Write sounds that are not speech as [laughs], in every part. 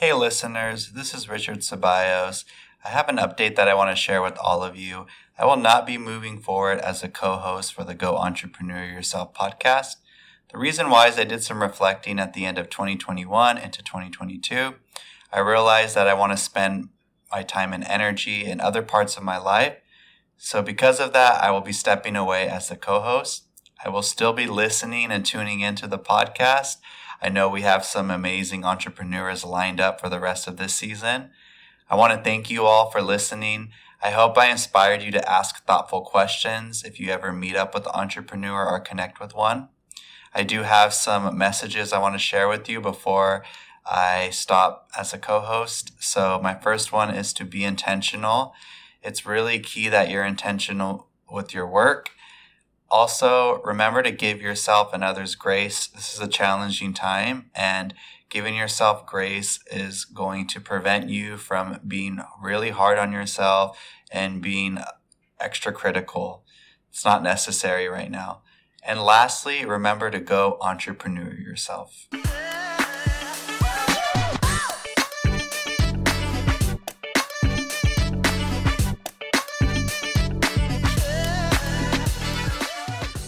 Hey, listeners, this is Richard Ceballos. I have an update that I want to share with all of you. I will not be moving forward as a co host for the Go Entrepreneur Yourself podcast. The reason why is I did some reflecting at the end of 2021 into 2022. I realized that I want to spend my time and energy in other parts of my life. So, because of that, I will be stepping away as a co host. I will still be listening and tuning into the podcast I know we have some amazing entrepreneurs lined up for the rest of this season. I want to thank you all for listening. I hope I inspired you to ask thoughtful questions if you ever meet up with an entrepreneur or connect with one. I do have some messages I want to share with you before I stop as a co host. So, my first one is to be intentional. It's really key that you're intentional with your work also, remember to give yourself and others grace. This is a challenging time, and giving yourself grace is going to prevent you from being really hard on yourself and being extra critical. It's not necessary right now. And lastly, remember to go entrepreneur yourself.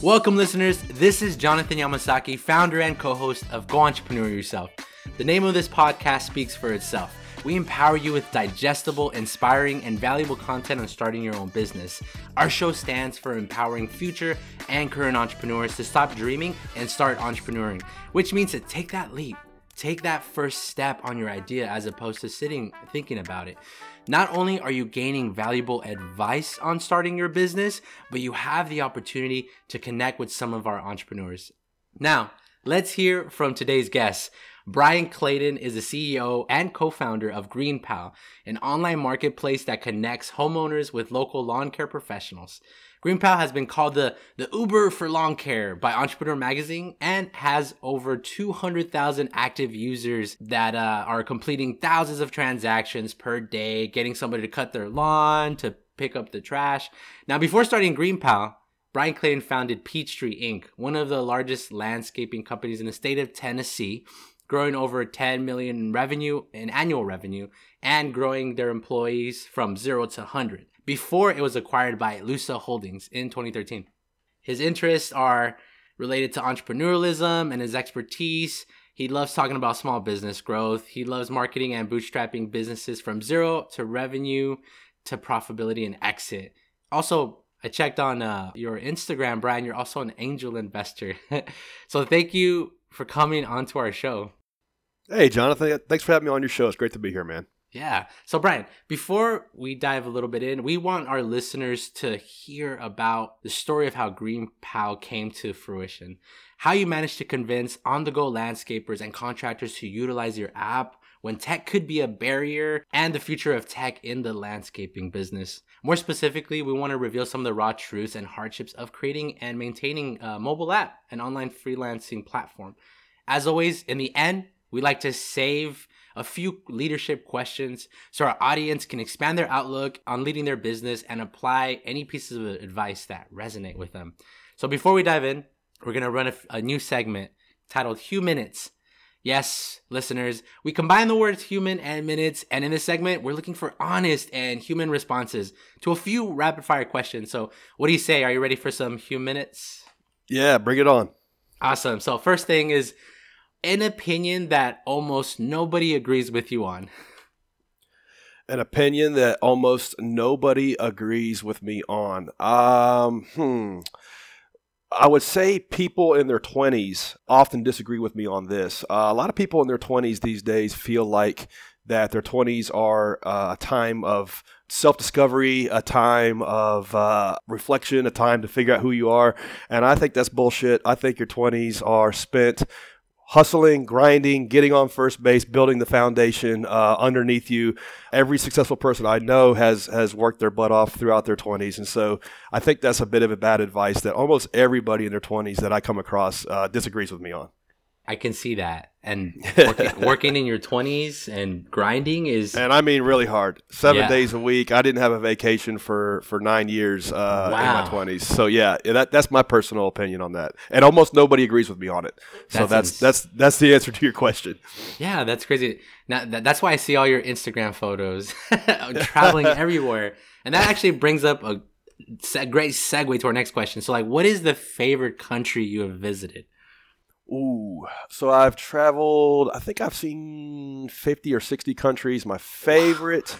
Welcome, listeners. This is Jonathan Yamasaki, founder and co host of Go Entrepreneur Yourself. The name of this podcast speaks for itself. We empower you with digestible, inspiring, and valuable content on starting your own business. Our show stands for empowering future and current entrepreneurs to stop dreaming and start entrepreneuring, which means to take that leap, take that first step on your idea as opposed to sitting thinking about it. Not only are you gaining valuable advice on starting your business, but you have the opportunity to connect with some of our entrepreneurs. Now, let's hear from today's guest. Brian Clayton is the CEO and co founder of GreenPal, an online marketplace that connects homeowners with local lawn care professionals. GreenPal has been called the, the Uber for lawn care by Entrepreneur Magazine and has over 200,000 active users that uh, are completing thousands of transactions per day, getting somebody to cut their lawn, to pick up the trash. Now, before starting GreenPal, Brian Clayton founded Peachtree Inc., one of the largest landscaping companies in the state of Tennessee, growing over 10 million in revenue in annual revenue and growing their employees from 0 to 100 before it was acquired by Lusa Holdings in 2013. His interests are related to entrepreneurialism and his expertise. He loves talking about small business growth. He loves marketing and bootstrapping businesses from zero to revenue to profitability and exit. Also, I checked on uh, your Instagram, Brian. You're also an angel investor. [laughs] so thank you for coming onto our show. Hey, Jonathan. Thanks for having me on your show. It's great to be here, man. Yeah. So, Brian, before we dive a little bit in, we want our listeners to hear about the story of how Green came to fruition, how you managed to convince on the go landscapers and contractors to utilize your app when tech could be a barrier and the future of tech in the landscaping business. More specifically, we want to reveal some of the raw truths and hardships of creating and maintaining a mobile app, an online freelancing platform. As always, in the end, we like to save a few leadership questions so our audience can expand their outlook on leading their business and apply any pieces of advice that resonate with them. So before we dive in, we're going to run a, a new segment titled Few Minutes. Yes, listeners, we combine the words human and minutes, and in this segment, we're looking for honest and human responses to a few rapid fire questions. So, what do you say? Are you ready for some human minutes? Yeah, bring it on. Awesome. So, first thing is an opinion that almost nobody agrees with you on? An opinion that almost nobody agrees with me on. Um, hmm. I would say people in their 20s often disagree with me on this. Uh, a lot of people in their 20s these days feel like that their 20s are uh, a time of self discovery, a time of uh, reflection, a time to figure out who you are. And I think that's bullshit. I think your 20s are spent hustling, grinding, getting on first base, building the foundation uh, underneath you. Every successful person I know has has worked their butt off throughout their 20s, and so I think that's a bit of a bad advice that almost everybody in their 20s that I come across uh, disagrees with me on. I can see that. And [laughs] working, working in your 20s and grinding is. And I mean really hard. Seven Yeah. days a week. I didn't have a vacation for, for nine years uh, in my 20s. So, yeah, that, that's my personal opinion on that. And almost nobody agrees with me on it. So That's that's ins- that's that's the answer to your question. Yeah, that's crazy. Now, that, that's why I see all your Instagram photos [laughs] traveling [laughs] everywhere. And that actually brings up a great segue to our next question. So, like, what is the favorite country you have visited? Ooh, so I've traveled. I think I've seen fifty or sixty countries. My favorite,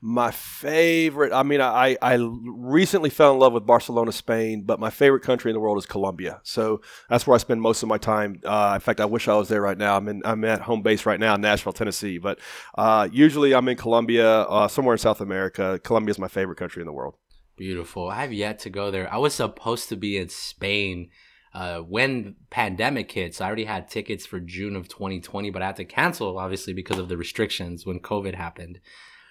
my favorite. I mean, I I recently fell in love with Barcelona, Spain, but my favorite country in the world is Colombia. So that's where I spend most of my time. Uh, in fact, I wish I was there right now. I'm in. I'm at home base right now in Nashville, Tennessee. But uh, usually I'm in Colombia, uh, somewhere in South America. Colombia is my favorite country in the world. Beautiful. I have yet to go there. I was supposed to be in Spain uh, when pandemic hit. So I already had tickets for June of 2020, but I had to cancel obviously because of the restrictions when COVID happened.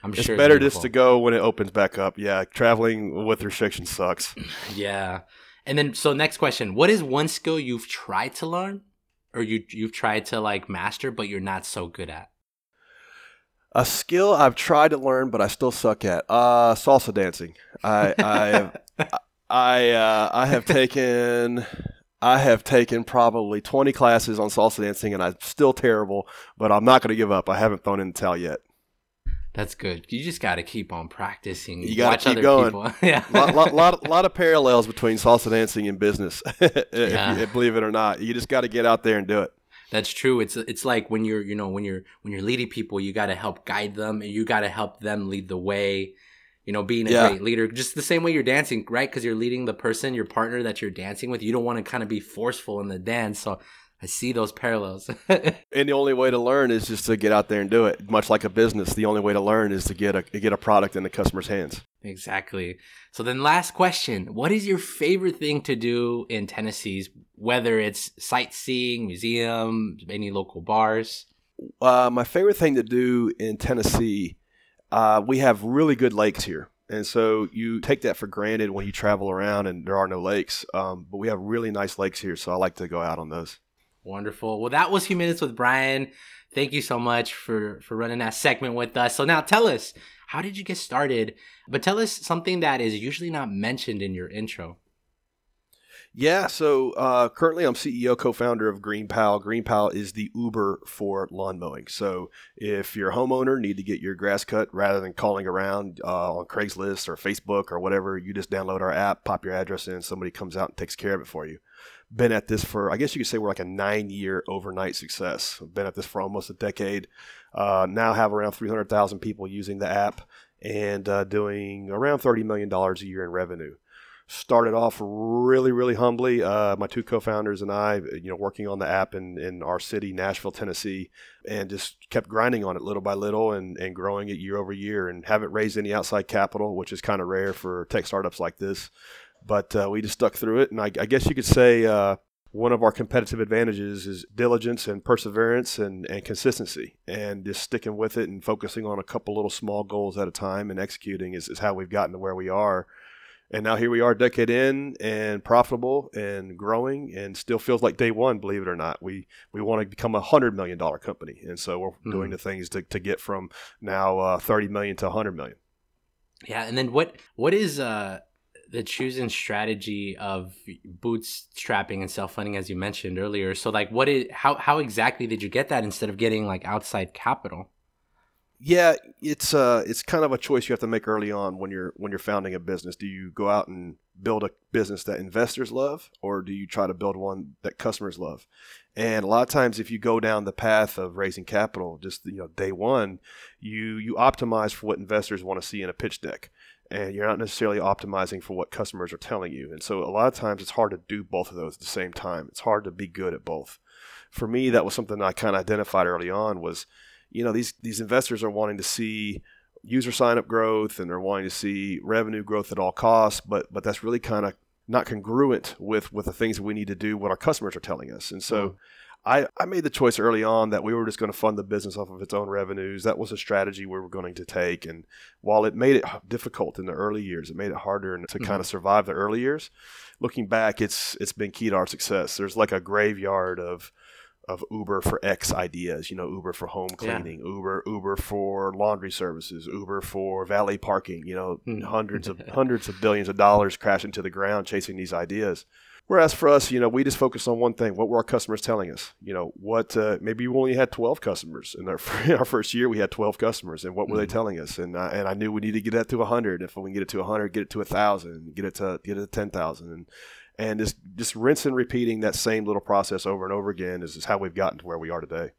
I'm It's sure better beautiful. just to go when it opens back up. Yeah, traveling with restrictions sucks. [laughs] Yeah. And then so next question, what is one skill you've tried to learn or you you've tried to like master but you're not so good at? A skill I've tried to learn, but I still suck at. Uh, salsa dancing. I I [laughs] I uh, I have taken I have taken probably twenty classes on salsa dancing, and I'm still terrible. But I'm not going to give up. I haven't thrown in the towel yet. That's good. You just got to keep on practicing. You gotta Watch keep going. [laughs] yeah. lot, lot, lot, lot of parallels between salsa dancing and business. [laughs] if Yeah. you, believe it or not, you just got to get out there and do it. That's true. It's it's like when you're you know when you're when you're leading people, you got to help guide them, and you got to help them lead the way. You know, being a Yeah. great leader, just the same way you're dancing, right? Because you're leading the person, your partner that you're dancing with. You don't want to kind of be forceful in the dance. So I see those parallels. [laughs] And the only way to learn is just to get out there and do it. Much like a business, the only way to learn is to get a get a product in the customer's hands. exactly. So then, last question: What is your favorite thing to do in Tennessee's? Whether it's sightseeing, museum, any local bars. Uh, my favorite thing to do in Tennessee, uh, we have really good lakes here. And so you take that for granted when you travel around and there are no lakes. Um, but we have really nice lakes here. So I like to go out on those. Wonderful. Well, that was few minutes with Brian. Thank you so much for for running that segment with us. So now tell us, how did you get started? But tell us something that is usually not mentioned in your intro. Yeah, so uh, currently I'm CEO, co-founder of GreenPal. GreenPal is the Uber for lawn mowing. So if you're a homeowner, need to get your grass cut rather than calling around uh, on Craigslist or Facebook or whatever, you just download our app, pop your address in, somebody comes out and takes care of it for you. Been at this for, I guess you could say we're like a nine-year overnight success. Been at this for almost a decade. Uh, now have around 300,000 people using the app and uh, doing around $30 million a year in revenue started off really really humbly. Uh, my two co-founders and i you know working on the app in, in our city nashville tennessee and just kept grinding on it little by little and, and growing it year over year and haven't raised any outside capital which is kind of rare for tech startups like this. But uh, we just stuck through it. And i, I guess you could say uh, one of our competitive advantages is diligence and perseverance and, and consistency. And just sticking with it and focusing on a couple little small goals at a time and executing is, is how we've gotten to where we are and now here we are, decade in, and profitable and growing, and still feels like day one. Believe it or not, we we want to become a hundred million dollar company, and so we're doing the things to, to get from now uh, thirty million to hundred million. Yeah, and then what what is uh the choosing strategy of bootstrapping and self-funding as you mentioned earlier? So like what is how how exactly did you get that instead of getting like outside capital? Yeah, it's uh it's kind of a choice you have to make early on when you're when you're founding a business. Do you go out and build a business that investors love or do you try to build one that customers love? And a lot of times if you go down the path of raising capital just you know day 1, you you optimize for what investors want to see in a pitch deck. And you're not necessarily optimizing for what customers are telling you. And so a lot of times it's hard to do both of those at the same time. It's hard to be good at both. For me that was something I kind of identified early on was you know these these investors are wanting to see user sign up growth and they're wanting to see revenue growth at all costs but but that's really kind of not congruent with with the things that we need to do what our customers are telling us and so I, I made the choice early on that we were just going to fund the business off of its own revenues. That was a strategy we were going to take. And while it made it difficult in the early years, it made it harder to Mhm. kind of survive the early years. Looking back, it's it's been key to our success. There's like a graveyard of of Uber for X ideas. You know, Uber for home cleaning, yeah. Uber Uber for laundry services, Uber for valet parking. You know, mm. hundreds of [laughs] hundreds of billions of dollars crashing to the ground chasing these ideas. Whereas for us, you know, we just focus on one thing. What were our customers telling us? You know, what uh, maybe we only had 12 customers in our, [laughs] in our first year. We had 12 customers, and what were mm-hmm. they telling us? And uh, and I knew we needed to get that to 100. If we can get it to 100, get it to 1,000, get it to get it to 10,000, and and just just rinse and repeating that same little process over and over again is, is how we've gotten to where we are today.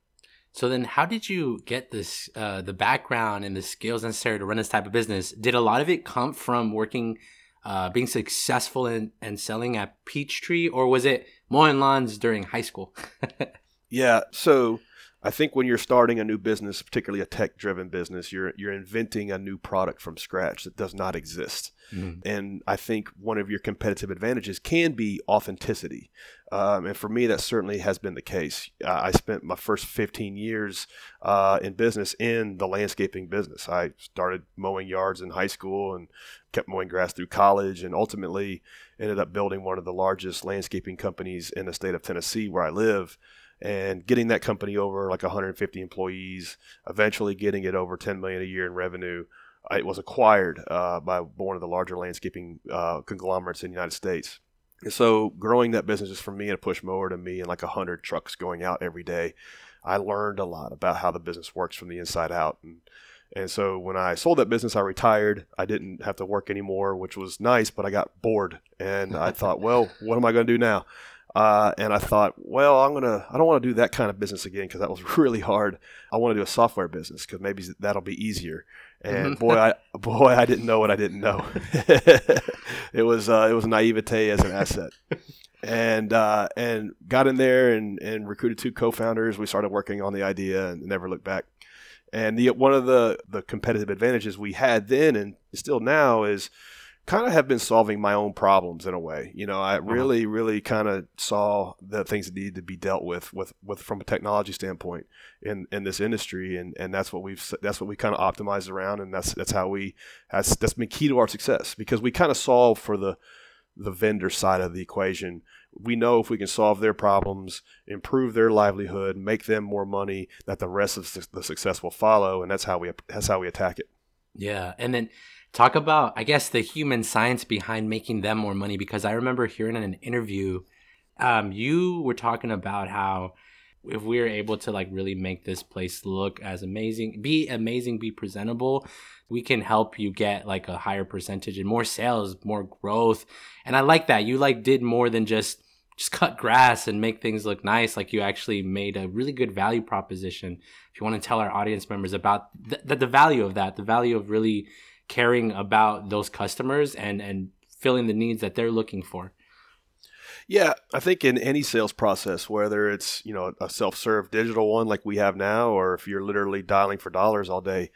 So then, how did you get this uh, the background and the skills necessary to run this type of business? Did a lot of it come from working? uh, being successful in and selling at Peachtree, or was it mowing lawns during high school? [laughs] yeah, so I think when you're starting a new business, particularly a tech-driven business, you're you're inventing a new product from scratch that does not exist. Mm-hmm. And I think one of your competitive advantages can be authenticity. Um, and for me, that certainly has been the case. Uh, I spent my first 15 years uh, in business in the landscaping business. I started mowing yards in high school and kept mowing grass through college, and ultimately ended up building one of the largest landscaping companies in the state of Tennessee, where I live and getting that company over like 150 employees, eventually getting it over 10 million a year in revenue. It was acquired uh, by one of the larger landscaping uh, conglomerates in the United States. And so, growing that business just from me and a push mower to me and like 100 trucks going out every day, I learned a lot about how the business works from the inside out. And, and so, when I sold that business, I retired. I didn't have to work anymore, which was nice, but I got bored. And I [laughs] thought, well, what am I going to do now? Uh, and I thought, well, I'm gonna. I don't want to do that kind of business again because that was [laughs] really hard. I want to do a software business because maybe that'll be easier. And boy, I [laughs] boy, I didn't know what I didn't know. [laughs] it was uh, it was naivete as an asset. and uh, and got in there and, and recruited two co-founders. We started working on the idea and never looked back. And the one of the the competitive advantages we had then and still now is kind of have been solving my own problems in a way. You know, I uh-huh. really, really kind of saw the things that needed to be dealt with, with, with from a technology standpoint in, in this industry, and, and that's what we've that's what we kind of optimized around, and that's that's how we that's that's been key to our success because we kind of solve for the the vendor side of the equation. We know if we can solve their problems, improve their livelihood, make them more money, that the rest of the success will follow, and that's how we that's how we attack it. Yeah, and then talk about i guess the human science behind making them more money because i remember hearing in an interview um, you were talking about how if we are able to like really make this place look as amazing be amazing be presentable we can help you get like a higher percentage and more sales more growth. And i like that. You like did more than just just cut grass and make things look nice. Like you actually made a really good value proposition. If you want to tell our audience members about th- the, the value of that the value of really caring about those customers and and filling the needs that they're looking for. Yeah, I think in any sales process, whether it's you know a self-serve digital one like we have now, or if you're literally dialing for dollars all day,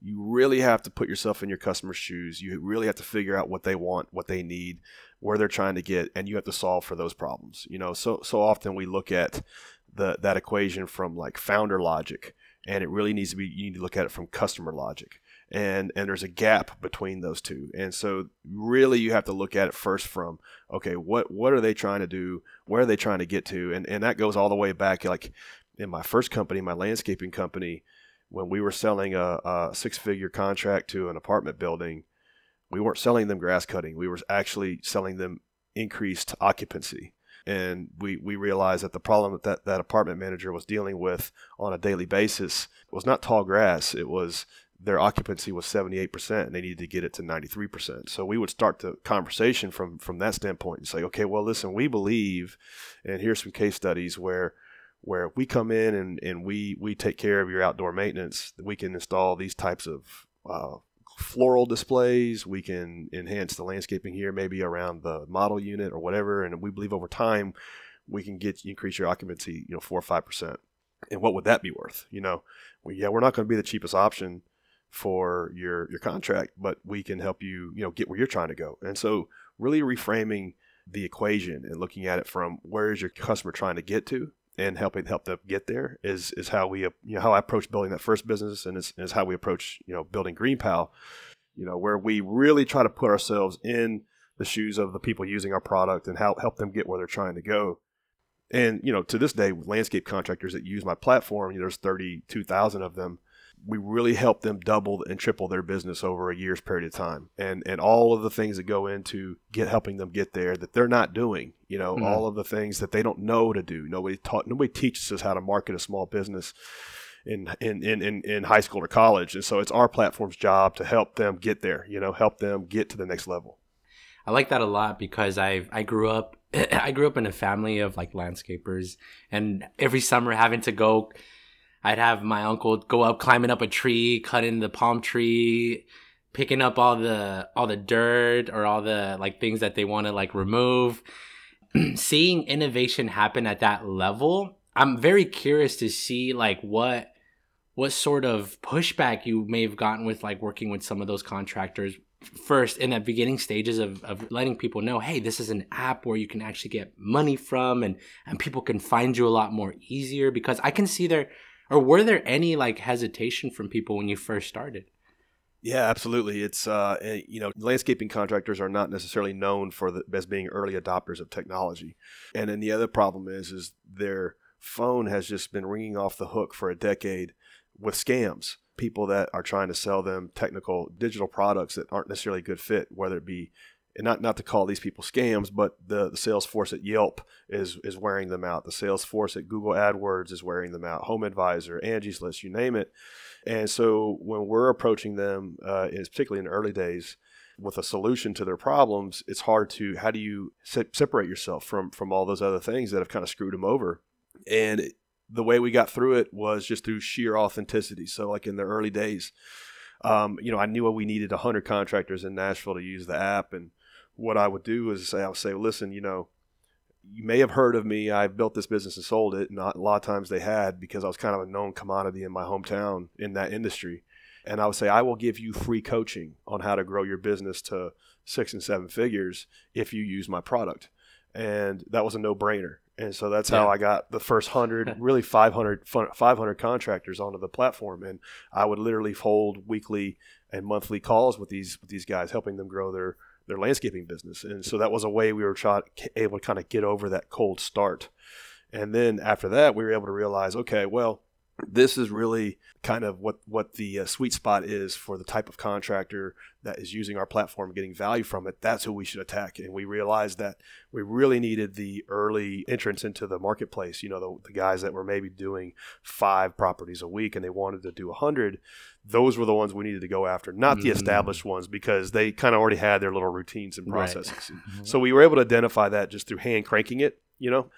you really have to put yourself in your customer's shoes. You really have to figure out what they want, what they need, where they're trying to get, and you have to solve for those problems. You know, so so often we look at the that equation from like founder logic, and it really needs to be you need to look at it from customer logic and and there's a gap between those two. And so really you have to look at it first from okay what what are they trying to do? Where are they trying to get to? And and that goes all the way back like in my first company my landscaping company when we were selling a, a six figure contract to an apartment building we weren't selling them grass cutting. We were actually selling them increased occupancy. And we, we realized that the problem that, that that apartment manager was dealing with on a daily basis was not tall grass. It was their occupancy was 78% and they needed to get it to 93%. So we would start the conversation from from that standpoint and say, okay, well, listen, we believe, and here's some case studies where where we come in and, and we we take care of your outdoor maintenance. We can install these types of uh, floral displays. We can enhance the landscaping here, maybe around the model unit or whatever. And we believe over time we can get increase your occupancy, you know, four or five percent. And what would that be worth? You know, well, yeah, we're not going to be the cheapest option for your your contract, but we can help you, you know, get where you're trying to go. And so really reframing the equation and looking at it from where is your customer trying to get to and helping help them get there is is how we you know how I approach building that first business and is, is how we approach you know building Green GreenPal, you know where we really try to put ourselves in the shoes of the people using our product and how help them get where they're trying to go And you know, to this day, landscape contractors that use my platform, you know, there's 32,000 of them. We really help them double and triple their business over a year's period of time, and and all of the things that go into get helping them get there that they're not doing. You know, Mhm. all of the things that they don't know to do. Nobody taught. Nobody teaches us how to market a small business in in, in, in in high school or college, and so it's our platform's job to help them get there. You know, help them get to the next level. I like that a lot because I I grew up [clears throat] I grew up in a family of like landscapers and every summer having to go I'd have my uncle go up climbing up a tree, cutting the palm tree, picking up all the all the dirt or all the like things that they want to like remove. [clears throat] Seeing innovation happen at that level, I'm very curious to see like what what sort of pushback you may have gotten with like working with some of those contractors first in the beginning stages of, of letting people know hey this is an app where you can actually get money from and and people can find you a lot more easier because i can see there or were there any like hesitation from people when you first started Yeah, absolutely. It's uh, eh, you know, landscaping contractors are not necessarily known for the, as being early adopters of technology, and then the other problem is is their phone has just been ringing off the hook for a decade with scams. People that are trying to sell them technical digital products that aren't necessarily a good fit, whether it be and not not to call these people scams, but the, the sales force at Yelp is is wearing them out. The sales force at Google AdWords is wearing them out. Home Advisor, Angie's List, you name it. And so when we're approaching them, uh, particularly in the early days, with a solution to their problems, it's hard to how do you se- separate yourself from from all those other things that have kind of screwed them over. And it- the way we got through it was just through sheer authenticity. So like in the early days, um, you know, I knew we needed 100 contractors in Nashville to use the app. And what I would do is say, I would say, listen, you know, you may have heard of me. I built this business and sold it. And a lot of times they had because I was kind of a known commodity in my hometown in that industry. And I would say, I will give you free coaching on how to grow your business to six and seven figures if you use my product. And that was a no brainer. And so that's how Yeah. I got the first 100, [laughs] really 500, 500 contractors onto the platform. And I would literally hold weekly and monthly calls with these with these guys, helping them grow their their landscaping business. And so that was a way we were try, able to kind of get over that cold start. And then after that, we were able to realize, okay, well, this is really kind of what what the uh, sweet spot is for the type of contractor that is using our platform, getting value from it. That's who we should attack. And we realized that we really needed the early entrants into the marketplace. You know, the, the guys that were maybe doing five properties a week and they wanted to do a hundred. Those were the ones we needed to go after, not the Mm. established ones, because they kind of already had their little routines and Right. processes. So we were able to identify that just through hand cranking it, you know,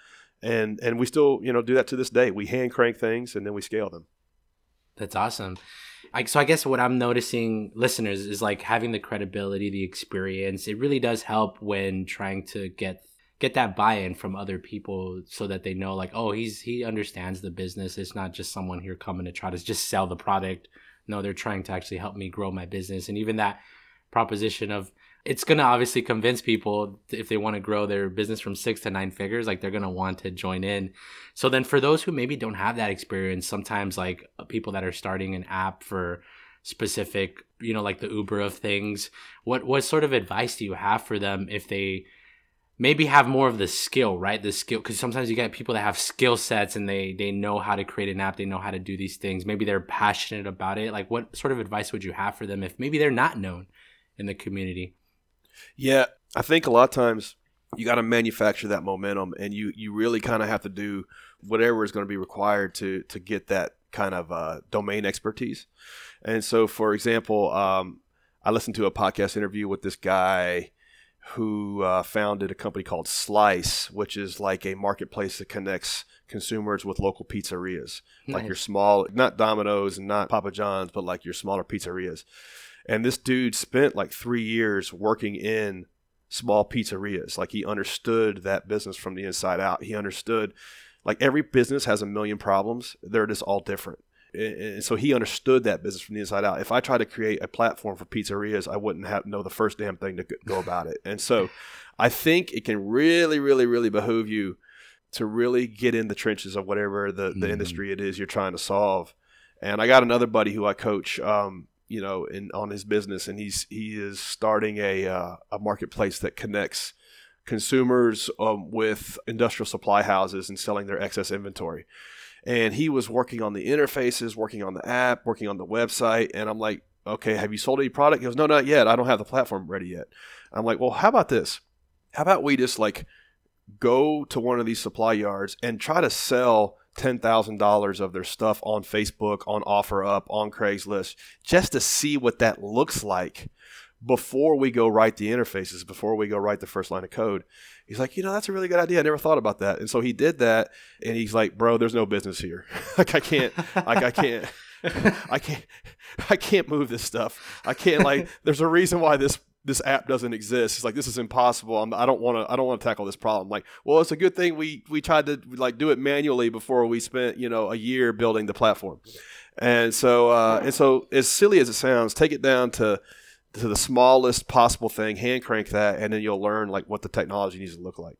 and and we still you know do that to this day. We hand crank things and then we scale them. That's awesome. Like so I guess what I'm noticing listeners is like having the credibility, the experience. It really does help when trying to get get that buy-in from other people so that they know like, oh, he's he understands the business. It's not just someone here coming to try to just sell the product. No, they're trying to actually help me grow my business. And even that proposition of it's going to obviously convince people if they want to grow their business from six to nine figures, like they're going to want to join in. So then for those who maybe don't have that experience, sometimes like uh, people that are starting an app for specific, you know, like the Uber of things, what what sort of advice do you have for them if they maybe have more of the skill, right? The skill cuz sometimes you get people that have skill sets and they they know how to create an app, they know how to do these things. Maybe they're passionate about it. Like what sort of advice would you have for them if maybe they're not known in the community? Yeah, I think a lot of times you got to manufacture that momentum, and you you really kind of have to do whatever is going to be required to to get that kind of uh, domain expertise. And so, for example, um, I listened to a podcast interview with this guy who uh, founded a company called Slice, which is like a marketplace that connects consumers with local pizzerias, like your small, not Domino's and not Papa John's, but like your smaller pizzerias. And this dude spent like three years working in small pizzerias. Like he understood that business from the inside out. He understood, like every business has a million problems. They're just all different. And so he understood that business from the inside out. If I tried to create a platform for pizzerias, I wouldn't have know the first damn thing to go about it. And so I think it can really, really, really behoove you to really get in the trenches of whatever the, the Mhm. industry it is you're trying to solve. And I got another buddy who I coach, um, you know, in on his business, and he's he is starting a uh, a marketplace that connects consumers um, with industrial supply houses and selling their excess inventory. And he was working on the interfaces, working on the app, working on the website. And I'm like, okay, have you sold any product? He goes, no, not yet. I don't have the platform ready yet. I'm like, well, how about this? How about we just like go to one of these supply yards and try to sell $10,000 of their stuff on Facebook, on OfferUp, on Craigslist, just to see what that looks like before we go write the interfaces, before we go write the first line of code. He's like, you know, that's a really good idea. I never thought about that. And so he did that and he's like, bro, there's no business here. [laughs] like I can't like I can't [laughs] I can't [laughs] I can't move this stuff. I can't like there's a reason why this this app doesn't exist. It's like this is impossible. I'm, I don't want to. I don't want to tackle this problem. Like, well, it's a good thing we we tried to like do it manually before we spent you know a year building the platform. And so uh, and so as silly as it sounds, take it down to to the smallest possible thing, hand crank that, and then you'll learn like what the technology needs to look like.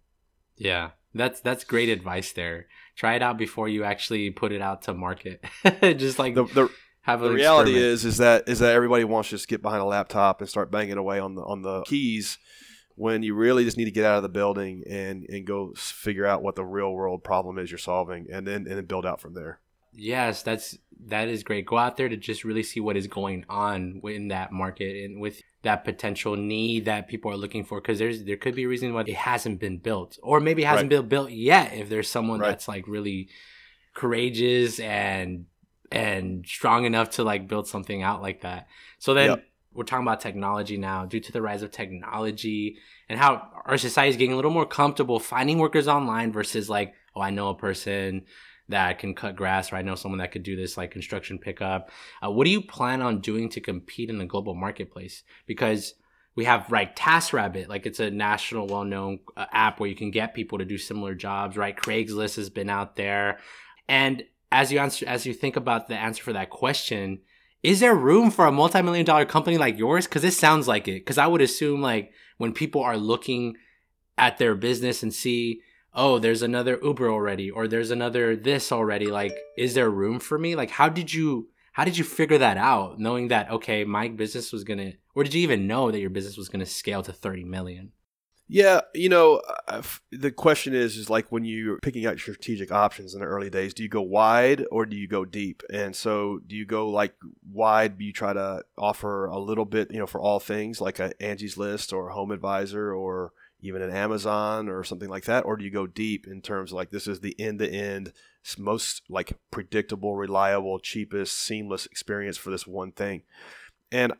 Yeah, that's that's great advice there. Try it out before you actually put it out to market. [laughs] Just like the, the have the reality experiment. is is that is that everybody wants to just get behind a laptop and start banging away on the on the keys when you really just need to get out of the building and and go figure out what the real world problem is you're solving and then and then build out from there. Yes, that's that is great. Go out there to just really see what is going on in that market and with that potential need that people are looking for because there's there could be a reason why it hasn't been built or maybe hasn't right. been built yet if there's someone right. that's like really courageous and and strong enough to like build something out like that. So then yep. we're talking about technology now due to the rise of technology and how our society is getting a little more comfortable finding workers online versus like, oh, I know a person that can cut grass or I know someone that could do this like construction pickup. Uh, what do you plan on doing to compete in the global marketplace? Because we have right TaskRabbit, like it's a national well-known uh, app where you can get people to do similar jobs, right? Craigslist has been out there. And as you answer, as you think about the answer for that question, is there room for a multi-million dollar company like yours? Because it sounds like it. Because I would assume like when people are looking at their business and see, oh, there's another Uber already, or there's another this already. Like, is there room for me? Like, how did you how did you figure that out? Knowing that okay, my business was gonna, or did you even know that your business was gonna scale to thirty million? Yeah, you know, the question is, is like when you're picking out strategic options in the early days, do you go wide or do you go deep? And so, do you go like wide? You try to offer a little bit, you know, for all things like a Angie's List or Home Advisor or even an Amazon or something like that, or do you go deep in terms of like this is the end to end, most like predictable, reliable, cheapest, seamless experience for this one thing? And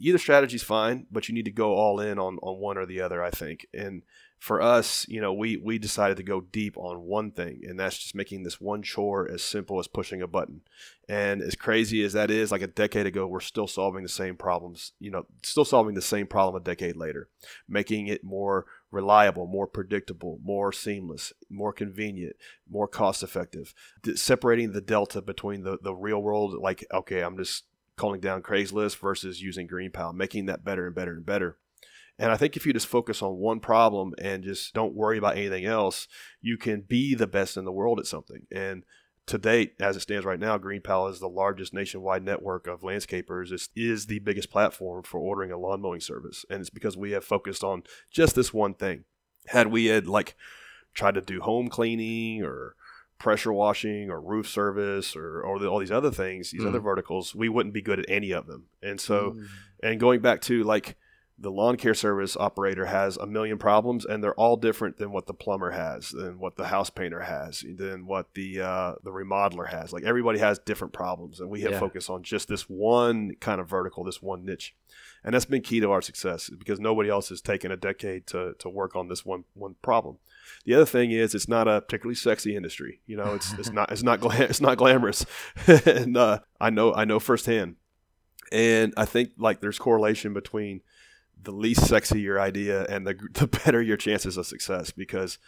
either strategy is fine, but you need to go all in on, on one or the other, I think. And for us, you know, we, we decided to go deep on one thing, and that's just making this one chore as simple as pushing a button. And as crazy as that is, like a decade ago, we're still solving the same problems, you know, still solving the same problem a decade later, making it more reliable, more predictable, more seamless, more convenient, more cost effective, separating the delta between the, the real world, like, okay, I'm just calling down Craigslist versus using GreenPal, making that better and better and better. And I think if you just focus on one problem and just don't worry about anything else, you can be the best in the world at something. And to date, as it stands right now, GreenPal is the largest nationwide network of landscapers. It is the biggest platform for ordering a lawn mowing service. And it's because we have focused on just this one thing. Had we had like tried to do home cleaning or pressure washing or roof service or, or the, all these other things, these mm. other verticals, we wouldn't be good at any of them. And so, mm. and going back to like the lawn care service operator has a million problems and they're all different than what the plumber has, than what the house painter has, than what the, uh, the remodeler has. Like everybody has different problems and we have yeah. focused on just this one kind of vertical, this one niche. And that's been key to our success because nobody else has taken a decade to, to work on this one, one problem. The other thing is it's not a particularly sexy industry. You know, it's it's not it's not [laughs] it's not glamorous, [laughs] and uh, I know I know firsthand. And I think like there's correlation between the least sexy your idea and the [laughs] the better your chances of success because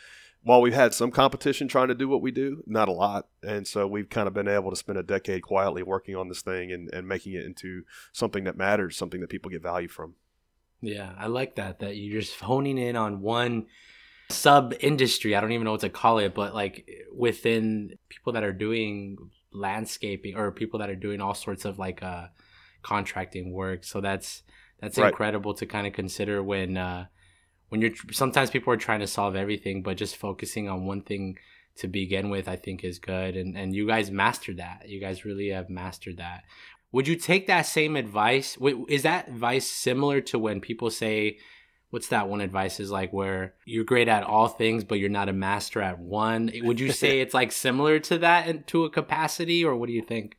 while we've had some competition trying to do what we do, not a lot. And so we've kind of been able to spend a decade quietly working on this thing and, and making it into something that matters, something that people get value from. Yeah, I like that, that you're just honing in on one sub industry. I don't even know what to call it, but like within people that are doing landscaping or people that are doing all sorts of like uh contracting work. So that's that's right. incredible to kind of consider when uh when you're sometimes people are trying to solve everything, but just focusing on one thing to begin with, I think is good. And and you guys mastered that. You guys really have mastered that. Would you take that same advice? Is that advice similar to when people say, what's that one advice is like where you're great at all things, but you're not a master at one? Would you say [laughs] it's like similar to that to a capacity, or what do you think?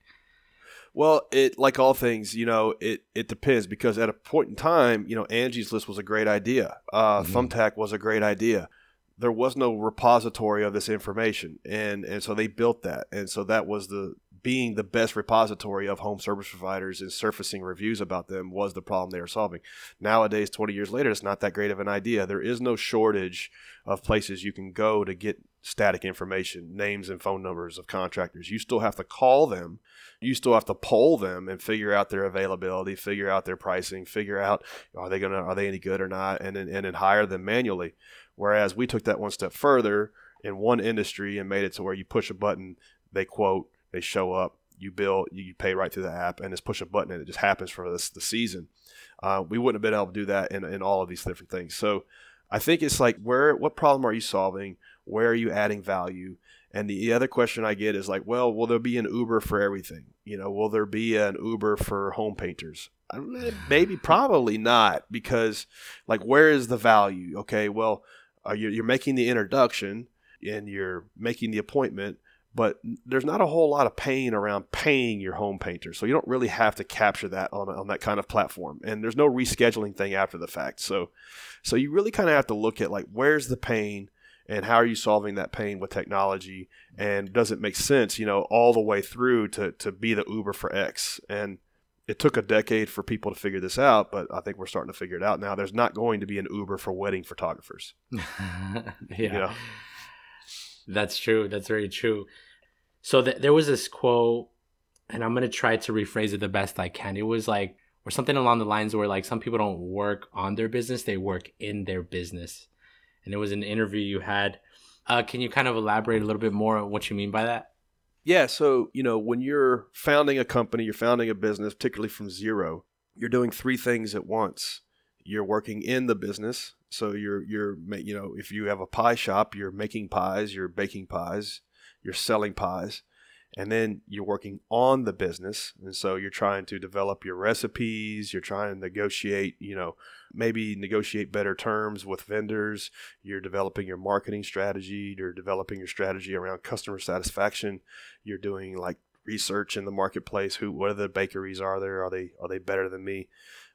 Well, it like all things, you know, it it depends because at a point in time, you know, Angie's List was a great idea. Uh, mm-hmm. Thumbtack was a great idea. There was no repository of this information, and and so they built that, and so that was the being the best repository of home service providers and surfacing reviews about them was the problem they were solving. Nowadays, 20 years later, it's not that great of an idea. There is no shortage of places you can go to get static information, names and phone numbers of contractors. You still have to call them. You still have to poll them and figure out their availability, figure out their pricing, figure out are they gonna are they any good or not, and then, and then hire them manually. Whereas we took that one step further in one industry and made it to where you push a button, they quote, they show up, you bill, you pay right through the app, and just push a button, and it just happens for this the season. Uh, we wouldn't have been able to do that in, in all of these different things. So I think it's like where what problem are you solving? Where are you adding value? And the other question I get is like, well, will there be an Uber for everything? You know, will there be an Uber for home painters? Maybe, [laughs] probably not, because like, where is the value? Okay, well, uh, you're, you're making the introduction and you're making the appointment, but there's not a whole lot of pain around paying your home painter. So you don't really have to capture that on, on that kind of platform. And there's no rescheduling thing after the fact. So, so you really kind of have to look at like, where's the pain and how are you solving that pain with technology? And does it make sense, you know, all the way through to, to be the Uber for X? And it took a decade for people to figure this out, but I think we're starting to figure it out now. There's not going to be an Uber for wedding photographers. [laughs] yeah. You know? That's true. That's very true. So th- there was this quote, and I'm gonna try to rephrase it the best I can. It was like, or something along the lines where like some people don't work on their business; they work in their business. And it was an interview you had. Uh, can you kind of elaborate a little bit more on what you mean by that? Yeah. So you know, when you're founding a company, you're founding a business, particularly from zero, you're doing three things at once. You're working in the business, so you're you're you know if you have a pie shop, you're making pies, you're baking pies you're selling pies and then you're working on the business and so you're trying to develop your recipes you're trying to negotiate you know maybe negotiate better terms with vendors you're developing your marketing strategy you're developing your strategy around customer satisfaction you're doing like research in the marketplace who what other bakeries are there are they are they better than me?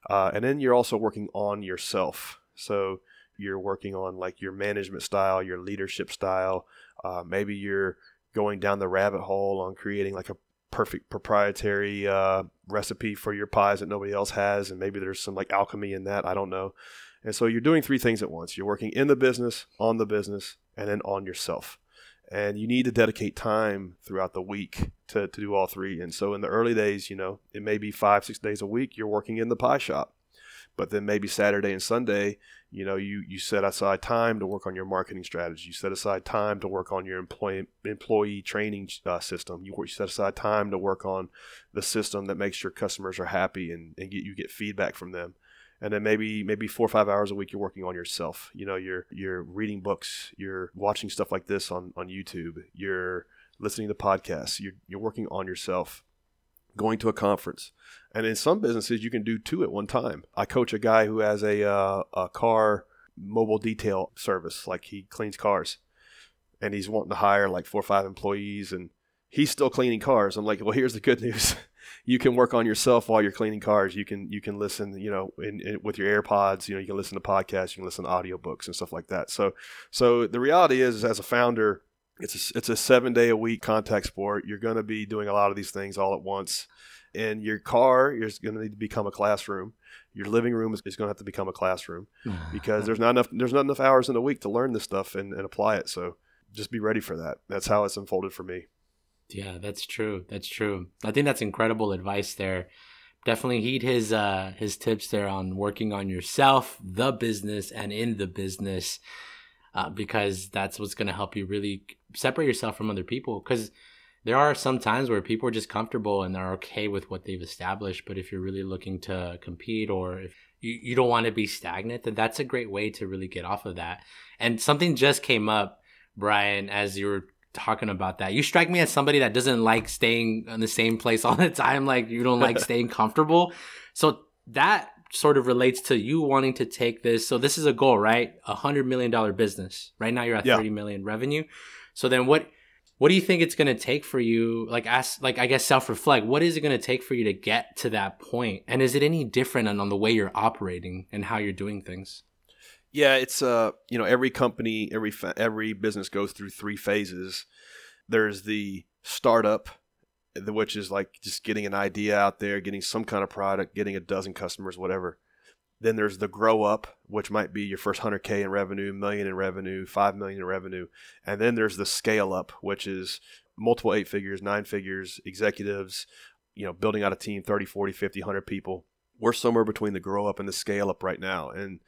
Uh, and then you're also working on yourself. So you're working on like your management style your leadership style uh, maybe you're going down the rabbit hole on creating like a perfect proprietary uh, recipe for your pies that nobody else has, and maybe there's some like alchemy in that. I don't know. And so you're doing three things at once. You're working in the business, on the business, and then on yourself. And you need to dedicate time throughout the week to, to do all three. And so in the early days, you know, it may be five, six days a week you're working in the pie shop. But then maybe Saturday and Sunday, you know, you, you set aside time to work on your marketing strategy. You set aside time to work on your employee employee training uh, system. You, you set aside time to work on the system that makes your customers are happy and, and get you get feedback from them. And then maybe maybe four or five hours a week you're working on yourself. You know, you're you're reading books, you're watching stuff like this on, on YouTube, you're listening to podcasts, you're you're working on yourself going to a conference. And in some businesses, you can do two at one time. I coach a guy who has a, uh, a car mobile detail service, like he cleans cars. And he's wanting to hire like four or five employees, and he's still cleaning cars. I'm like, well, here's the good [laughs] news. you can work on yourself while you're cleaning cars. You can you can listen, you know, in, in, with your AirPods. You know, you can listen to podcasts, you can listen to audiobooks and stuff like that. So so the reality is, as a founder, it's a, it's a seven day a week contact sport. You're going to be doing a lot of these things all at once. And your car is going to need to become a classroom. Your living room is, is going to have to become a classroom [sighs] because there's not enough there's not enough hours in a week to learn this stuff and, and apply it. So just be ready for that. That's how it's unfolded for me. Yeah, that's true. That's true. I think that's incredible advice there. Definitely heed his uh his tips there on working on yourself, the business, and in the business uh, because that's what's going to help you really separate yourself from other people. Because there are some times where people are just comfortable and they're okay with what they've established. But if you're really looking to compete or if you, you don't want to be stagnant, then that's a great way to really get off of that. And something just came up, Brian, as you were talking about that. You strike me as somebody that doesn't like staying in the same place [laughs] all the time. Like you don't like [laughs] staying comfortable. So that sort of relates to you wanting to take this. So this is a goal, right? A hundred million dollar business. Right now you're at yeah. 30 million revenue. So then what what do you think it's going to take for you like ask like i guess self reflect what is it going to take for you to get to that point? point and is it any different on, on the way you're operating and how you're doing things yeah it's uh you know every company every fa- every business goes through three phases there's the startup which is like just getting an idea out there getting some kind of product getting a dozen customers whatever then there's the grow up, which might be your first 100K in revenue, million in revenue, 5 million in revenue. And then there's the scale up, which is multiple eight figures, nine figures, executives, you know, building out a team, 30, 40, 50, 100 people. We're somewhere between the grow up and the scale up right now. And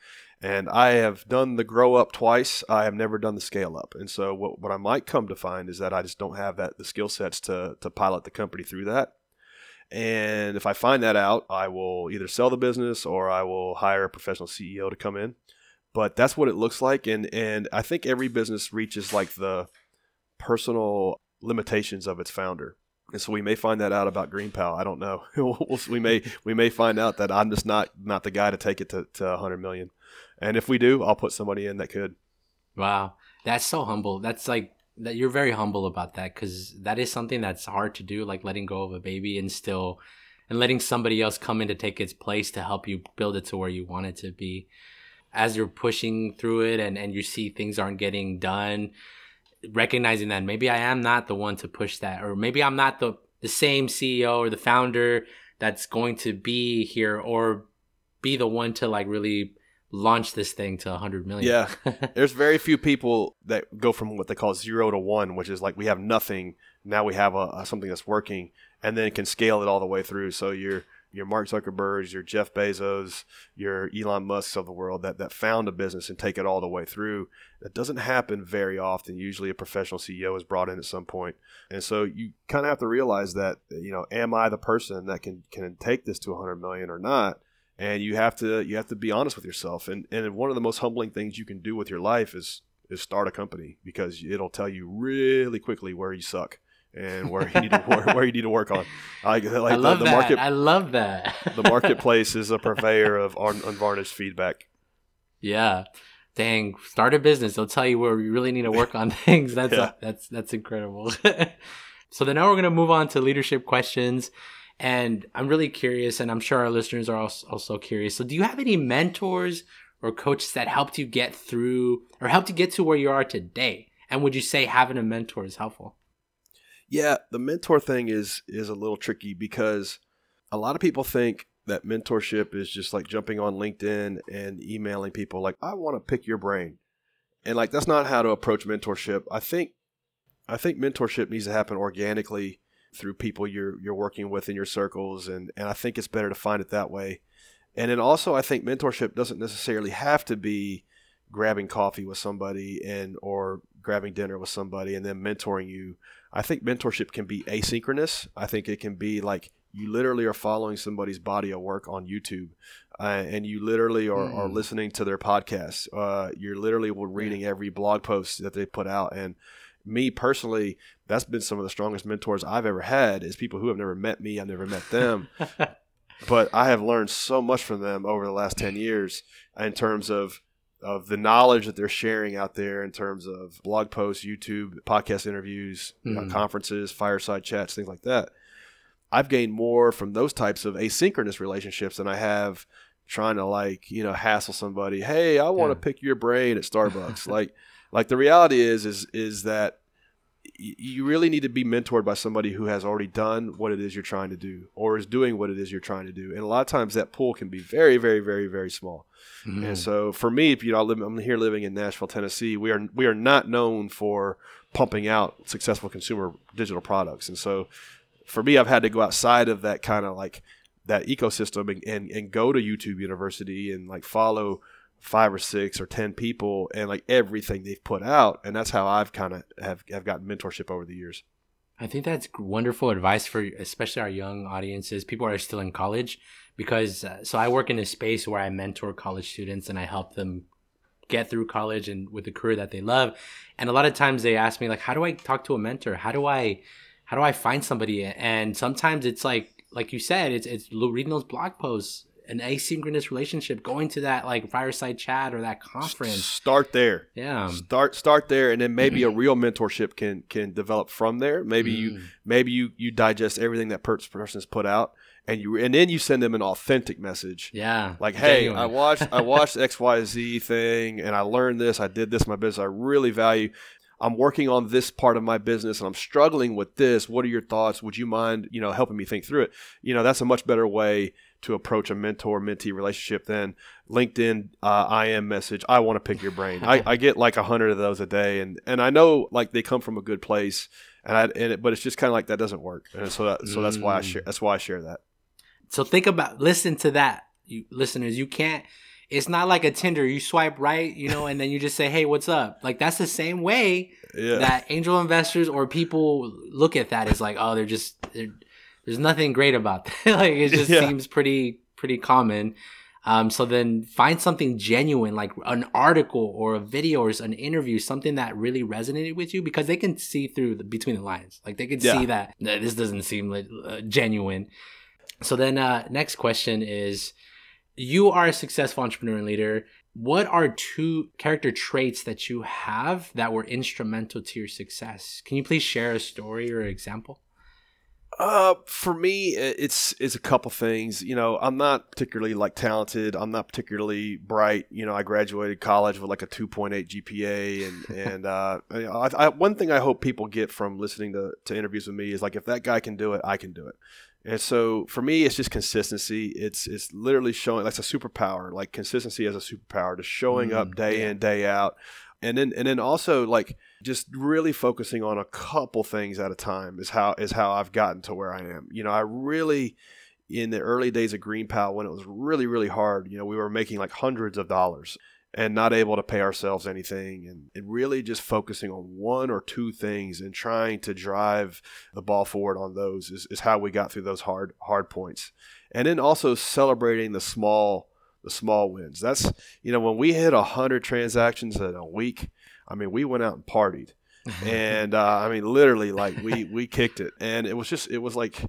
and I have done the grow up twice. I have never done the scale up. And so what, what I might come to find is that I just don't have that the skill sets to to pilot the company through that. And if I find that out, I will either sell the business or I will hire a professional CEO to come in. But that's what it looks like. And, and I think every business reaches like the personal limitations of its founder. And so we may find that out about GreenPal. I don't know. [laughs] we may we may find out that I'm just not not the guy to take it to, to 100 million. And if we do, I'll put somebody in that could. Wow, that's so humble. That's like that you're very humble about that because that is something that's hard to do, like letting go of a baby and still and letting somebody else come in to take its place to help you build it to where you want it to be. As you're pushing through it and, and you see things aren't getting done, recognizing that maybe I am not the one to push that, or maybe I'm not the, the same CEO or the founder that's going to be here or be the one to like really launch this thing to 100 million. Yeah. [laughs] There's very few people that go from what they call zero to one, which is like we have nothing. Now we have a, a, something that's working and then can scale it all the way through. So your your Mark Zuckerbergs, your Jeff Bezos, your Elon Musks of the world that, that found a business and take it all the way through. That doesn't happen very often. Usually a professional CEO is brought in at some point. And so you kind of have to realize that, you know, am I the person that can, can take this to 100 million or not? And you have to you have to be honest with yourself and and one of the most humbling things you can do with your life is is start a company because it'll tell you really quickly where you suck and where you need to where, where you need to work on. like [laughs] I love the, the that. Market, I love that. [laughs] the marketplace is a purveyor of un, unvarnished feedback. Yeah, dang! Start a business. They'll tell you where you really need to work on [laughs] things. That's yeah. a, that's that's incredible. so then now we're gonna move on to leadership questions. And I'm really curious, and I'm sure our listeners are also curious. So, do you have any mentors or coaches that helped you get through or helped you get to where you are today? And would you say having a mentor is helpful? Yeah, the mentor thing is is a little tricky because a lot of people think that mentorship is just like jumping on LinkedIn and emailing people like I want to pick your brain. And like that's not how to approach mentorship. I think I think mentorship needs to happen organically through people you're you're working with in your circles and and I think it's better to find it that way. And then also I think mentorship doesn't necessarily have to be grabbing coffee with somebody and or grabbing dinner with somebody and then mentoring you. I think mentorship can be asynchronous. I think it can be like you literally are following somebody's body of work on YouTube, uh, and you literally are, mm. are listening to their podcasts. Uh, you're literally reading every blog post that they put out, and me personally, that's been some of the strongest mentors I've ever had is people who have never met me, I've never met them. [laughs] but I have learned so much from them over the last 10 years in terms of of the knowledge that they're sharing out there in terms of blog posts, YouTube, podcast interviews, mm. you know, hmm. conferences, fireside chats, things like that. I've gained more from those types of asynchronous relationships than I have trying to like, you know, hassle somebody, "Hey, I want to yeah. pick your brain at Starbucks." [laughs] like like the reality is is is that you really need to be mentored by somebody who has already done what it is you're trying to do or is doing what it is you're trying to do. And a lot of times that pool can be very, very, very, very small. Mm-hmm. And so for me, if you know, I'm here living in Nashville, Tennessee, we are we are not known for pumping out successful consumer digital products. And so for me, I've had to go outside of that kind of like that ecosystem and, and, and go to YouTube University and like follow five or six or ten people and like everything they've put out and that's how i've kind of have, have gotten mentorship over the years I think that's wonderful advice for especially our young audiences, people are still in college, because uh, so I work in a space where I mentor college students and I help them get through college and with a career that they love. And a lot of times they ask me like, how do I talk to a mentor? How do I, how do I find somebody? And sometimes it's like, like you said, it's it's reading those blog posts an asynchronous relationship, going to that like fireside chat or that conference. Start there. Yeah. Start start there, and then maybe a real mentorship can can develop from there. Maybe mm. you maybe you you digest everything that per- person's put out, and you and then you send them an authentic message. Yeah. Like, hey, Genuine. I watched I [laughs] watched XYZ thing and I learned this, I did this in my business. I really value I'm working on this part of my business and I'm struggling with this. What are your thoughts? Would you mind, you know, helping me think through it? You know, that's a much better way to approach a mentor mentee relationship than LinkedIn uh, IM message. I want to pick your brain. I, I get like a hundred of those a day, and and I know like they come from a good place, and I and it, but it's just kind of like that doesn't work, and so that, so that's why I share that's why I share that. So think about listen to that, you listeners. You can't. It's not like a Tinder. You swipe right, you know, and then you just say, "Hey, what's up?" Like that's the same way yeah. that angel investors or people look at that as like, "Oh, they're just they're, there's nothing great about that. [laughs] like it just yeah. seems pretty pretty common." Um, so then find something genuine, like an article or a video or an interview, something that really resonated with you, because they can see through the, between the lines. Like they can yeah. see that this doesn't seem like, uh, genuine. So then, uh, next question is you are a successful entrepreneur and leader. What are two character traits that you have that were instrumental to your success? Can you please share a story or example? Uh, for me, it's it's a couple things. You know, I'm not particularly like talented. I'm not particularly bright. You know, I graduated college with like a 2.8 GPA, and [laughs] and uh, I, I, one thing I hope people get from listening to to interviews with me is like if that guy can do it, I can do it. And so for me, it's just consistency. It's it's literally showing that's a superpower. Like consistency as a superpower, just showing mm, up day yeah. in day out, and then and then also like just really focusing on a couple things at a time is how is how I've gotten to where I am. You know, I really in the early days of GreenPal when it was really really hard. You know, we were making like hundreds of dollars and not able to pay ourselves anything and, and really just focusing on one or two things and trying to drive the ball forward on those is, is how we got through those hard hard points and then also celebrating the small the small wins that's you know when we hit 100 transactions in a week i mean we went out and partied. [laughs] And uh, i mean literally like we [laughs] we kicked it. And it was just it was like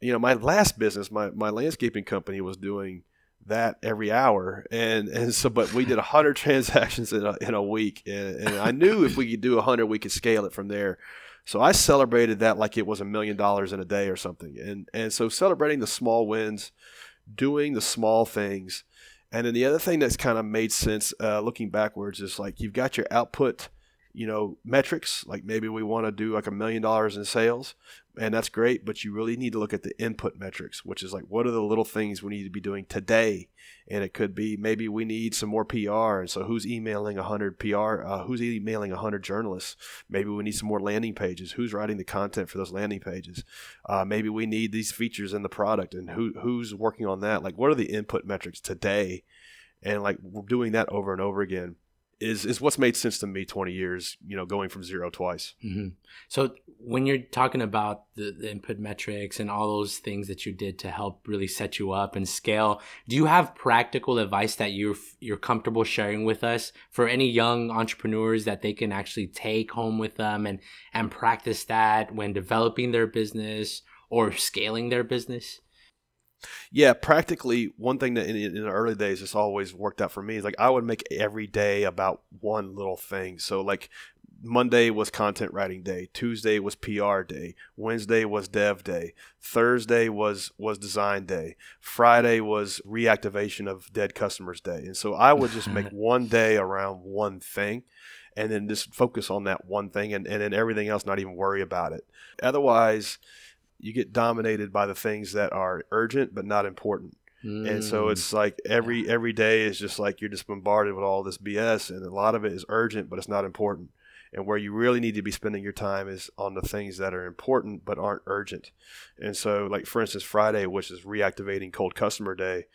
you know my last business my, my landscaping company was doing that every hour. And and so but we did 100 [laughs] transactions in a, in a week. And, and i knew if we could do 100 we could scale it from there. So i celebrated that like it was a million dollars in a day or something. And and so celebrating the small wins doing the small things and then the other thing that's kind of made sense uh, looking backwards is like you've got your output you know metrics like maybe we want to do like a million dollars in sales and that's great but you really need to look at the input metrics which is like what are the little things we need to be doing today? And it could be maybe we need some more pr and so who's emailing 100 pr uh, who's emailing 100 journalists? Maybe we need some more landing pages. Who's writing the content for those landing pages? Uh, maybe we need these features in the product and who who's working on that? Like what are the input metrics today? And like we're doing that over and over again is is what's made sense to me 20 years you know going from zero twice mm-hmm. so when you're talking about the, the, input metrics and all those things that you did to help really set you up and scale do you have practical advice that you're you're comfortable sharing with us for any young entrepreneurs that they can actually take home with them and and practice that when developing their business or scaling their business yeah, practically one thing that in, in, the early days it's always worked out for me is like I would make every day about one little thing. So like Monday was content writing day, Tuesday was PR day, Wednesday was dev day, Thursday was was design day, Friday was reactivation of dead customers day. And so I would just make [laughs] one day around one thing and then just focus on that one thing and, and then everything else not even worry about it. Otherwise, you get dominated by the things that are urgent but not important. Mm. And so mm. it's like every every day is just like you're just bombarded with all this BS, and a lot of it is urgent, but it's not important. And where you really need to be spending your time is on the things that are important but aren't urgent. And so, like for instance, Friday, which is reactivating cold customer day,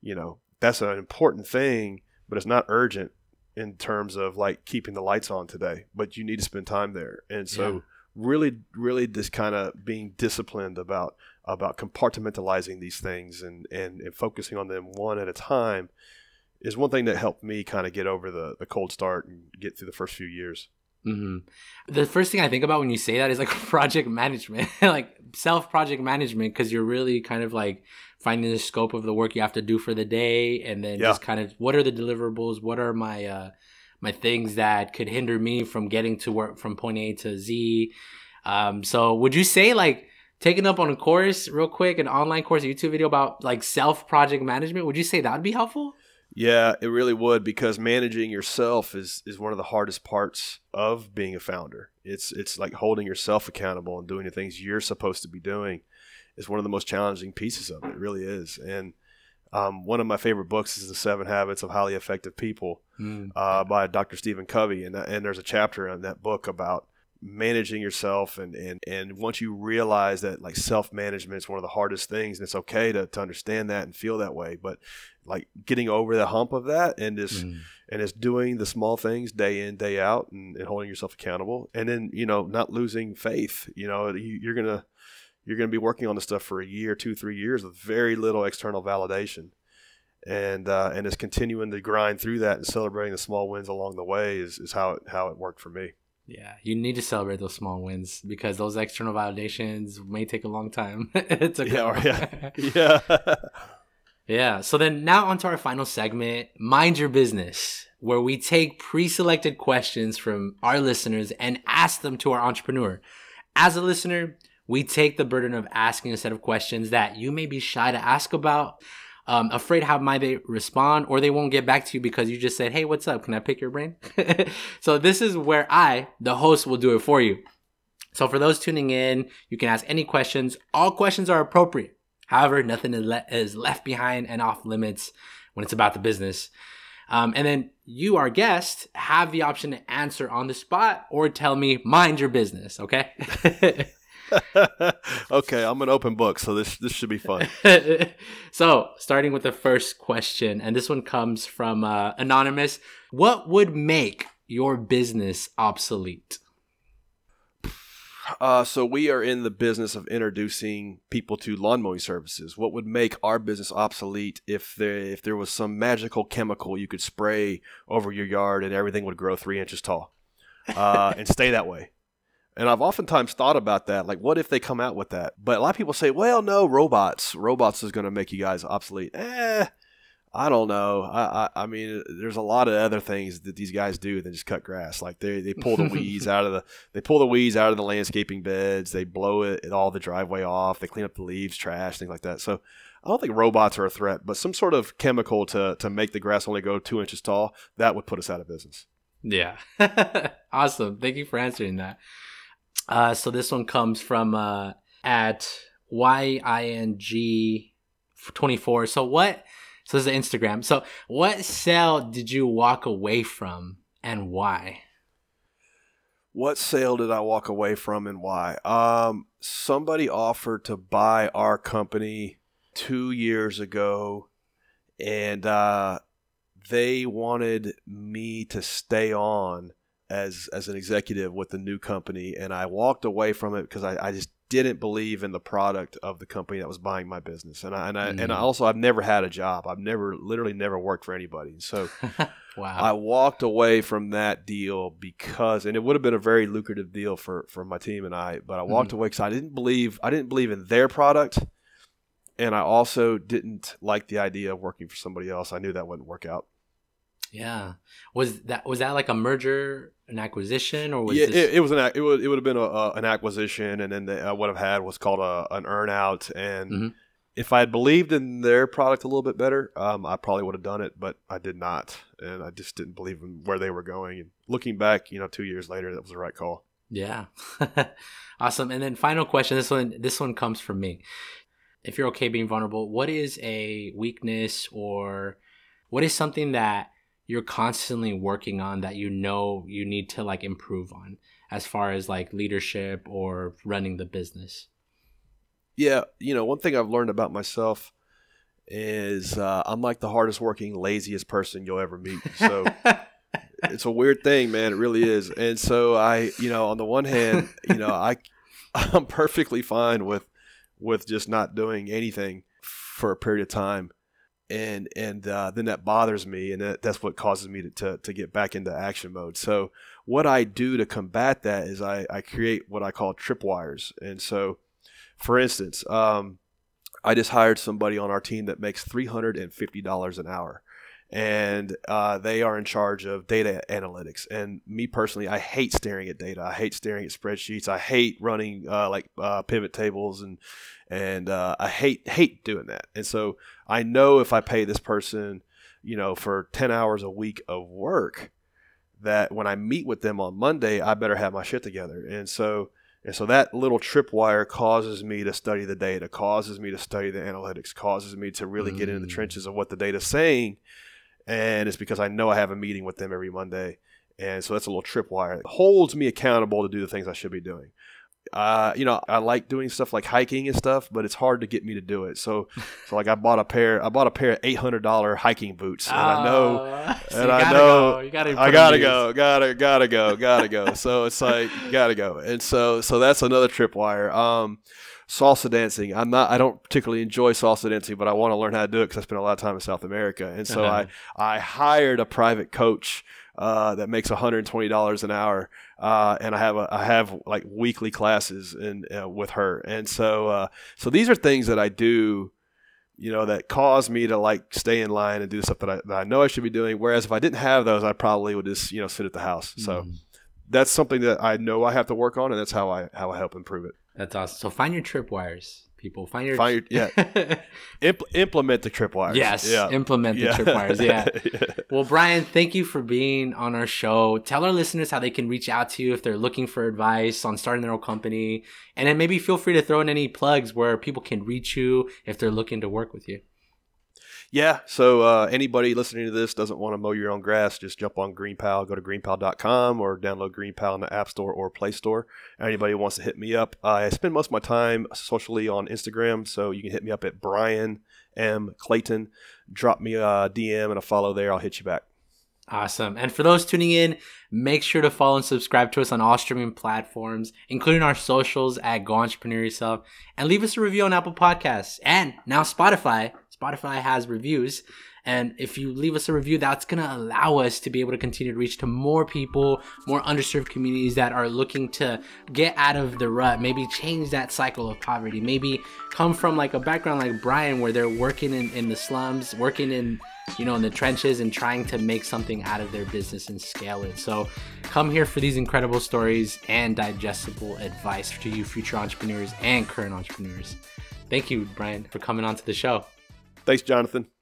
you know, that's an important thing, but it's not urgent in terms of like keeping the lights on today. But you need to spend time there. And so. Yeah really, really just kind of being disciplined about about compartmentalizing these things and, and, and focusing on them one at a time is one thing that helped me kind of get over the, the cold start and get through the first few years. Mm-hmm. The first thing I think about when you say that is like [laughs] project management, [laughs] like self project management, because you're really kind of like finding the scope of the work you have to do for the day, and then Yeah. just kind of what are the deliverables, what are my uh, my things that could hinder me from getting to work from point A to Z. Um, so would you say like taking up on a course real quick, an online course, a YouTube video about like self project management? Would you say that would be helpful? Yeah, it really would because managing yourself is, is one of the hardest parts of being a founder. It's it's like holding yourself accountable and doing the things you're supposed to be doing is one of the most challenging pieces of it. It really is. And um, one of my favorite books is The Seven Habits of Highly Effective People uh, by Dr. Stephen Covey, and and there's a chapter in that book about managing yourself and and and once you realize that like self management is one of the hardest things and it's okay to, to understand that and feel that way but like getting over the hump of that and just Mm. and it's doing the small things day in day out and, and holding yourself accountable and then you know not losing faith you know you, you're gonna you're gonna be working on this stuff for a year two three years with very little external validation and uh, and it's continuing to grind through that and celebrating the small wins along the way is, is how it how it worked for me Yeah, you need to celebrate those small wins because those external validations may take a long time [laughs] to Yeah, or- yeah. [laughs] yeah Yeah. So then now onto our final segment, Mind Your Business, where we take pre-selected questions from our listeners and ask them to our entrepreneur. As a listener, we take the burden of asking a set of questions that you may be shy to ask about, um, afraid how might they respond, or they won't get back to you because you just said, "Hey, what's up? Can I pick your brain?" [laughs] so this is where I, the host, will do it for you. So for those tuning in, you can ask any questions. All questions are appropriate. However, nothing is, le- is left behind and off limits when it's about the business. Um, and then you, our guest, have the option to answer on the spot or tell me, mind your business, okay? [laughs] [laughs] okay i'm an open book so this this should be fun [laughs] so, starting with the first question, and this one comes from uh, Anonymous What would make your business obsolete? Uh, so we are in the business of introducing people to lawn mowing services. What would make our business obsolete if there if there was some magical chemical you could spray over your yard and everything would grow three inches tall, uh, and stay that way? And I've oftentimes thought about that. Like, what if they come out with that? But a lot of people say, well, no, robots. Robots is going to make you guys obsolete. Eh, I don't know. I, I I mean, there's a lot of other things that these guys do than just cut grass. Like they, they pull the weeds [laughs] out of the they pull the weeds out of the landscaping beds. They blow it all the driveway off. They clean up the leaves, trash, things like that. So I don't think robots are a threat, but some sort of chemical to to make the grass only go two inches tall that would put us out of business. Yeah. [laughs] awesome. Thank you for answering that. Uh, so this one comes from uh, at YING24. So what? So this is Instagram. So what sale did you walk away from and why? What sale did I walk away from and why? Um, somebody offered to buy our company two years ago, and uh, they wanted me to stay on as as an executive with the new company, and I walked away from it because I, I just didn't believe in the product of the company that was buying my business, and I and I, and I Mm. also I've never had a job. I've never literally never worked for anybody, so. [laughs] wow. I walked away from that deal because, and it would have been a very lucrative deal for for my team and I, but I walked away because I didn't believe I didn't believe in their product, and I also didn't like the idea of working for somebody else. I knew that wouldn't work out. Yeah. Was that was that like a merger, an acquisition, or was yeah, this? it, it was an it would it would have been a, a, an acquisition, and then the, uh, what I've had was called a an earn out, and. Mhm. If I had believed in their product a little bit better, um, I probably would have done it, but I did not, and I just didn't believe in where they were going. And looking back, you know, two years later, that was the right call. Yeah. [laughs] awesome. And then final question. This one this one comes from me. If you're okay being vulnerable, what is a weakness or what is something that you're constantly working on that you know you need to like improve on as far as like leadership or running the business? Yeah, you know, one thing I've learned about myself is uh, I'm like the hardest working, laziest person you'll ever meet. So [laughs] it's a weird thing, man. It really is. And so I, you know, on the one hand, you know, I I'm perfectly fine with with just not doing anything for a period of time. And and uh, then that bothers me, and that, that's what causes me to, to, to get back into action mode. So what I do to combat that is I, I create what I call tripwires. And so, for instance, um, I just hired somebody on our team that makes three hundred and fifty dollars an hour and uh, they are in charge of data analytics. And me personally, I hate staring at data. I hate staring at spreadsheets. I hate running uh, like uh, pivot tables, and and uh, I hate hate doing that. And so I know if I pay this person, you know, for ten hours a week of work, that when I meet with them on Monday, I better have my shit together. And so. And so that little tripwire causes me to study the data, causes me to study the analytics, causes me to really mm. get into the mm. trenches of what the data's saying and it's because I know I have a meeting with them every Monday, and so that's a little tripwire. It holds me accountable to do the things I should be doing. Uh, you know, I like doing stuff like hiking and stuff, but it's hard to get me to do it. So, so like I bought a pair, I bought a pair of eight hundred dollar hiking boots, and I know, so and I know, go. You gotta I gotta go, gotta, gotta go, gotta go. so it's like gotta go, and so, so that's another tripwire. Um, salsa dancing. I'm not. I don't particularly enjoy salsa dancing, but I want to learn how to do it because I spent a lot of time in South America, and so uh-huh. I [laughs] I hired a private coach uh, that makes $120 an hour, uh, and I have a, I have like weekly classes in uh, with her, and so uh, so these are things that I do. You know that cause me to like stay in line and do stuff that I, that I know I should be doing. Whereas if I didn't have those, I probably would just you know sit at the house. So mm. that's something that I know I have to work on, and that's how I how I help improve it. That's awesome. So find your tripwires, people. Find your find your yeah. [laughs] Impl- implement the tripwires. Yes. Yeah. Implement the yeah. tripwires. Yeah. [laughs] yeah. Well, Bryan, thank you for being on our show. Tell our listeners how they can reach out to you if they're looking for advice on starting their own company, and then maybe feel free to throw in any plugs where people can reach you if they're looking to work with you. Yeah. So uh, anybody listening to this doesn't want to mow your own grass, just jump on GreenPal, go to greenpal.com or download GreenPal in the App Store or Play Store. Anybody wants to hit me up, I spend most of my time socially on Instagram, so you can hit me up at Bryan M Clayton. Drop me a DM and a follow there. I'll hit you back. Awesome. And for those tuning in, make sure to follow and subscribe to us on all streaming platforms, including our socials at Go Entrepreneur Yourself, and leave us a review on Apple Podcasts and now Spotify Spotify has reviews. And if you leave us a review, that's going to allow us to be able to continue to reach to more people, more underserved communities that are looking to get out of the rut, maybe change that cycle of poverty, maybe come from like a background like Bryan, where they're working in, in the slums, working in, you know, in the trenches and trying to make something out of their business and scale it. So come here for these incredible stories and digestible advice to you future entrepreneurs and current entrepreneurs. Thank you, Bryan, for coming on to the show. Thanks, Jonathan.